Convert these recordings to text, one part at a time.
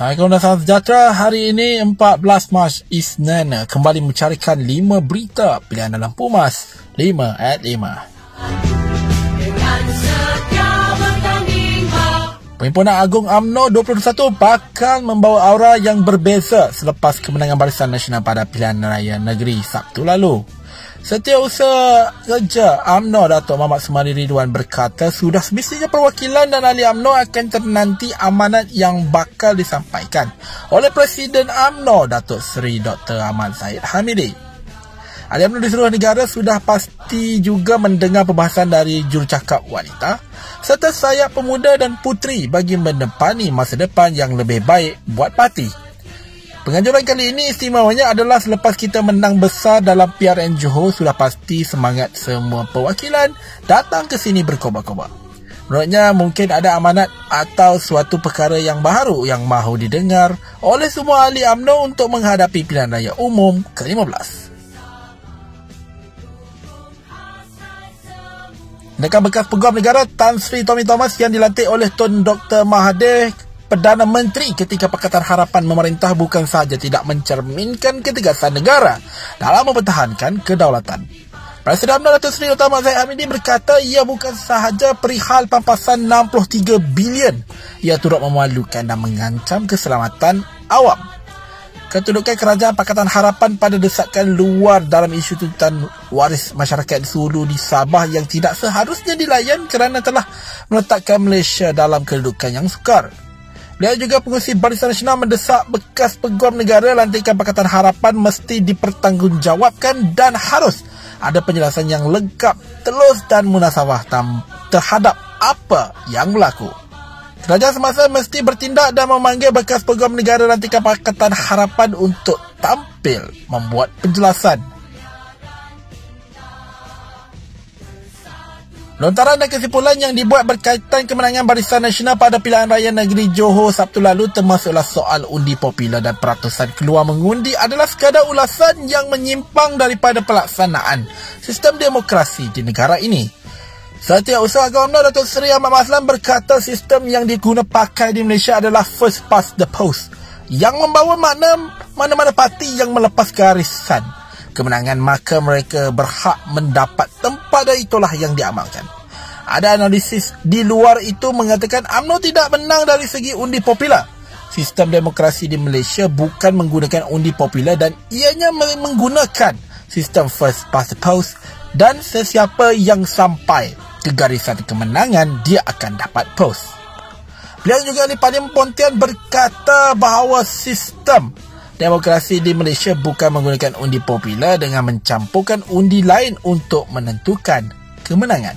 Assalamualaikum dan sejahtera. Hari ini 14 Mac Isnin kembali mencarikan 5 berita pilihan dalam Pumas 5 at 5. Perhimpunan Agung AMNO 2021 bakal membawa aura yang berbeza selepas kemenangan Barisan Nasional pada pilihan raya negeri Sabtu lalu. Setiausaha Kerja AMNO Datuk Muhammad Semari Ridwan berkata sudah semestinya perwakilan dan ahli AMNO akan ternanti amanat yang bakal disampaikan oleh Presiden AMNO Datuk Seri Dr. Ahmad Zaid Hamidi. Ahli AMNO di seluruh negara sudah pasti juga mendengar perbahasan dari jurucakap wanita serta sayap pemuda dan putri bagi menepani masa depan yang lebih baik buat parti. Penganjuran kali ini istimewanya adalah selepas kita menang besar dalam PRN Johor sudah pasti semangat semua perwakilan datang ke sini berkobar-kobar. Menurutnya mungkin ada amanat atau suatu perkara yang baru yang mahu didengar oleh semua ahli UMNO untuk menghadapi pilihan raya umum ke-15. Dekat bekas peguam negara Tan Sri Tommy Thomas yang dilantik oleh Tun Dr. Mahathir Perdana Menteri ketika Pakatan Harapan memerintah bukan sahaja tidak mencerminkan ketegasan negara dalam mempertahankan kedaulatan. Presiden UMNO Datuk Seri Utama Zaid Hamidi berkata ia bukan sahaja perihal pampasan 63 bilion. Ia turut memalukan dan mengancam keselamatan awam. Ketudukan kerajaan Pakatan Harapan pada desakan luar dalam isu tuntutan waris masyarakat Sulu di Sabah yang tidak seharusnya dilayan kerana telah meletakkan Malaysia dalam kedudukan yang sukar. Beliau juga pengurusi Barisan Nasional mendesak bekas peguam negara lantikan Pakatan Harapan mesti dipertanggungjawabkan dan harus ada penjelasan yang lengkap, telus dan munasabah terhadap apa yang berlaku. Kerajaan semasa mesti bertindak dan memanggil bekas peguam negara lantikan Pakatan Harapan untuk tampil membuat penjelasan Lontaran dan kesimpulan yang dibuat berkaitan kemenangan Barisan Nasional pada pilihan raya negeri Johor Sabtu lalu termasuklah soal undi popular dan peratusan keluar mengundi adalah sekadar ulasan yang menyimpang daripada pelaksanaan sistem demokrasi di negara ini. Setiausaha Agama Datuk Seri Ahmad Maslan berkata sistem yang diguna pakai di Malaysia adalah first past the post yang membawa makna mana-mana parti yang melepas garisan kemenangan maka mereka berhak mendapat tempat dan itulah yang diamalkan. Ada analisis di luar itu mengatakan UMNO tidak menang dari segi undi popular. Sistem demokrasi di Malaysia bukan menggunakan undi popular dan ianya menggunakan sistem first past the post dan sesiapa yang sampai ke garisan kemenangan dia akan dapat post. Beliau juga di Parlimen Pontian berkata bahawa sistem Demokrasi di Malaysia bukan menggunakan undi popular dengan mencampurkan undi lain untuk menentukan kemenangan.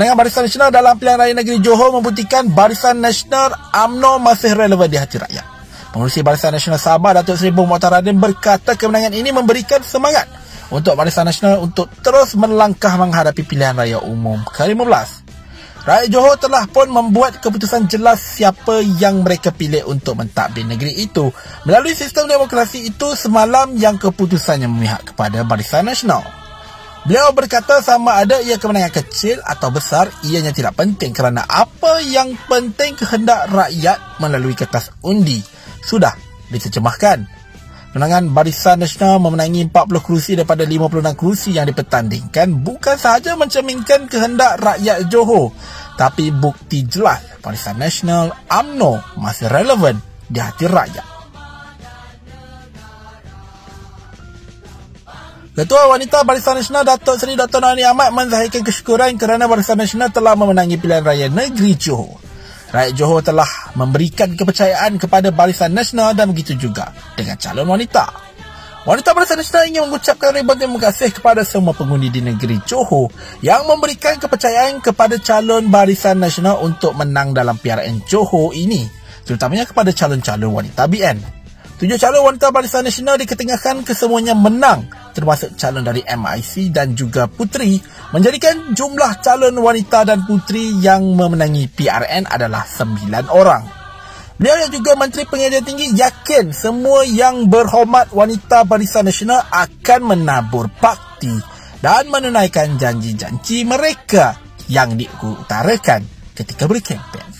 Dengan Barisan Nasional dalam pilihan raya negeri Johor membuktikan Barisan Nasional AMNO masih relevan di hati rakyat. Pengurusi Barisan Nasional Sabah Datuk Seri Bung Mukhtar Radin berkata kemenangan ini memberikan semangat untuk Barisan Nasional untuk terus melangkah menghadapi pilihan raya umum ke-15. Rakyat Johor telah pun membuat keputusan jelas siapa yang mereka pilih untuk mentadbir negeri itu. Melalui sistem demokrasi itu semalam yang keputusannya memihak kepada Barisan Nasional. Beliau berkata sama ada ia kemenangan kecil atau besar, ianya tidak penting kerana apa yang penting kehendak rakyat melalui kertas undi sudah diterjemahkan. Kemenangan Barisan Nasional memenangi 40 kerusi daripada 56 kerusi yang dipertandingkan bukan sahaja mencerminkan kehendak rakyat Johor tapi bukti jelas Barisan Nasional UMNO masih relevan di hati rakyat. Ketua Wanita Barisan Nasional Datuk Seri Dr. Nani Ahmad menzahirkan kesyukuran kerana Barisan Nasional telah memenangi pilihan raya negeri Johor. Rakyat Johor telah memberikan kepercayaan kepada Barisan Nasional dan begitu juga dengan calon wanita. Wanita Barisan Nasional ingin mengucapkan ribuan terima kasih kepada semua pengundi di negeri Johor yang memberikan kepercayaan kepada calon Barisan Nasional untuk menang dalam PRN Johor ini, terutamanya kepada calon-calon wanita BN. Tujuh calon wanita Barisan Nasional diketengahkan kesemuanya menang, termasuk calon dari MIC dan juga putri, menjadikan jumlah calon wanita dan putri yang memenangi PRN adalah sembilan orang. Beliau yang juga Menteri Pengajian Tinggi yakin semua yang berhormat wanita Barisan Nasional akan menabur bakti dan menunaikan janji-janji mereka yang diutarakan ketika berkempen.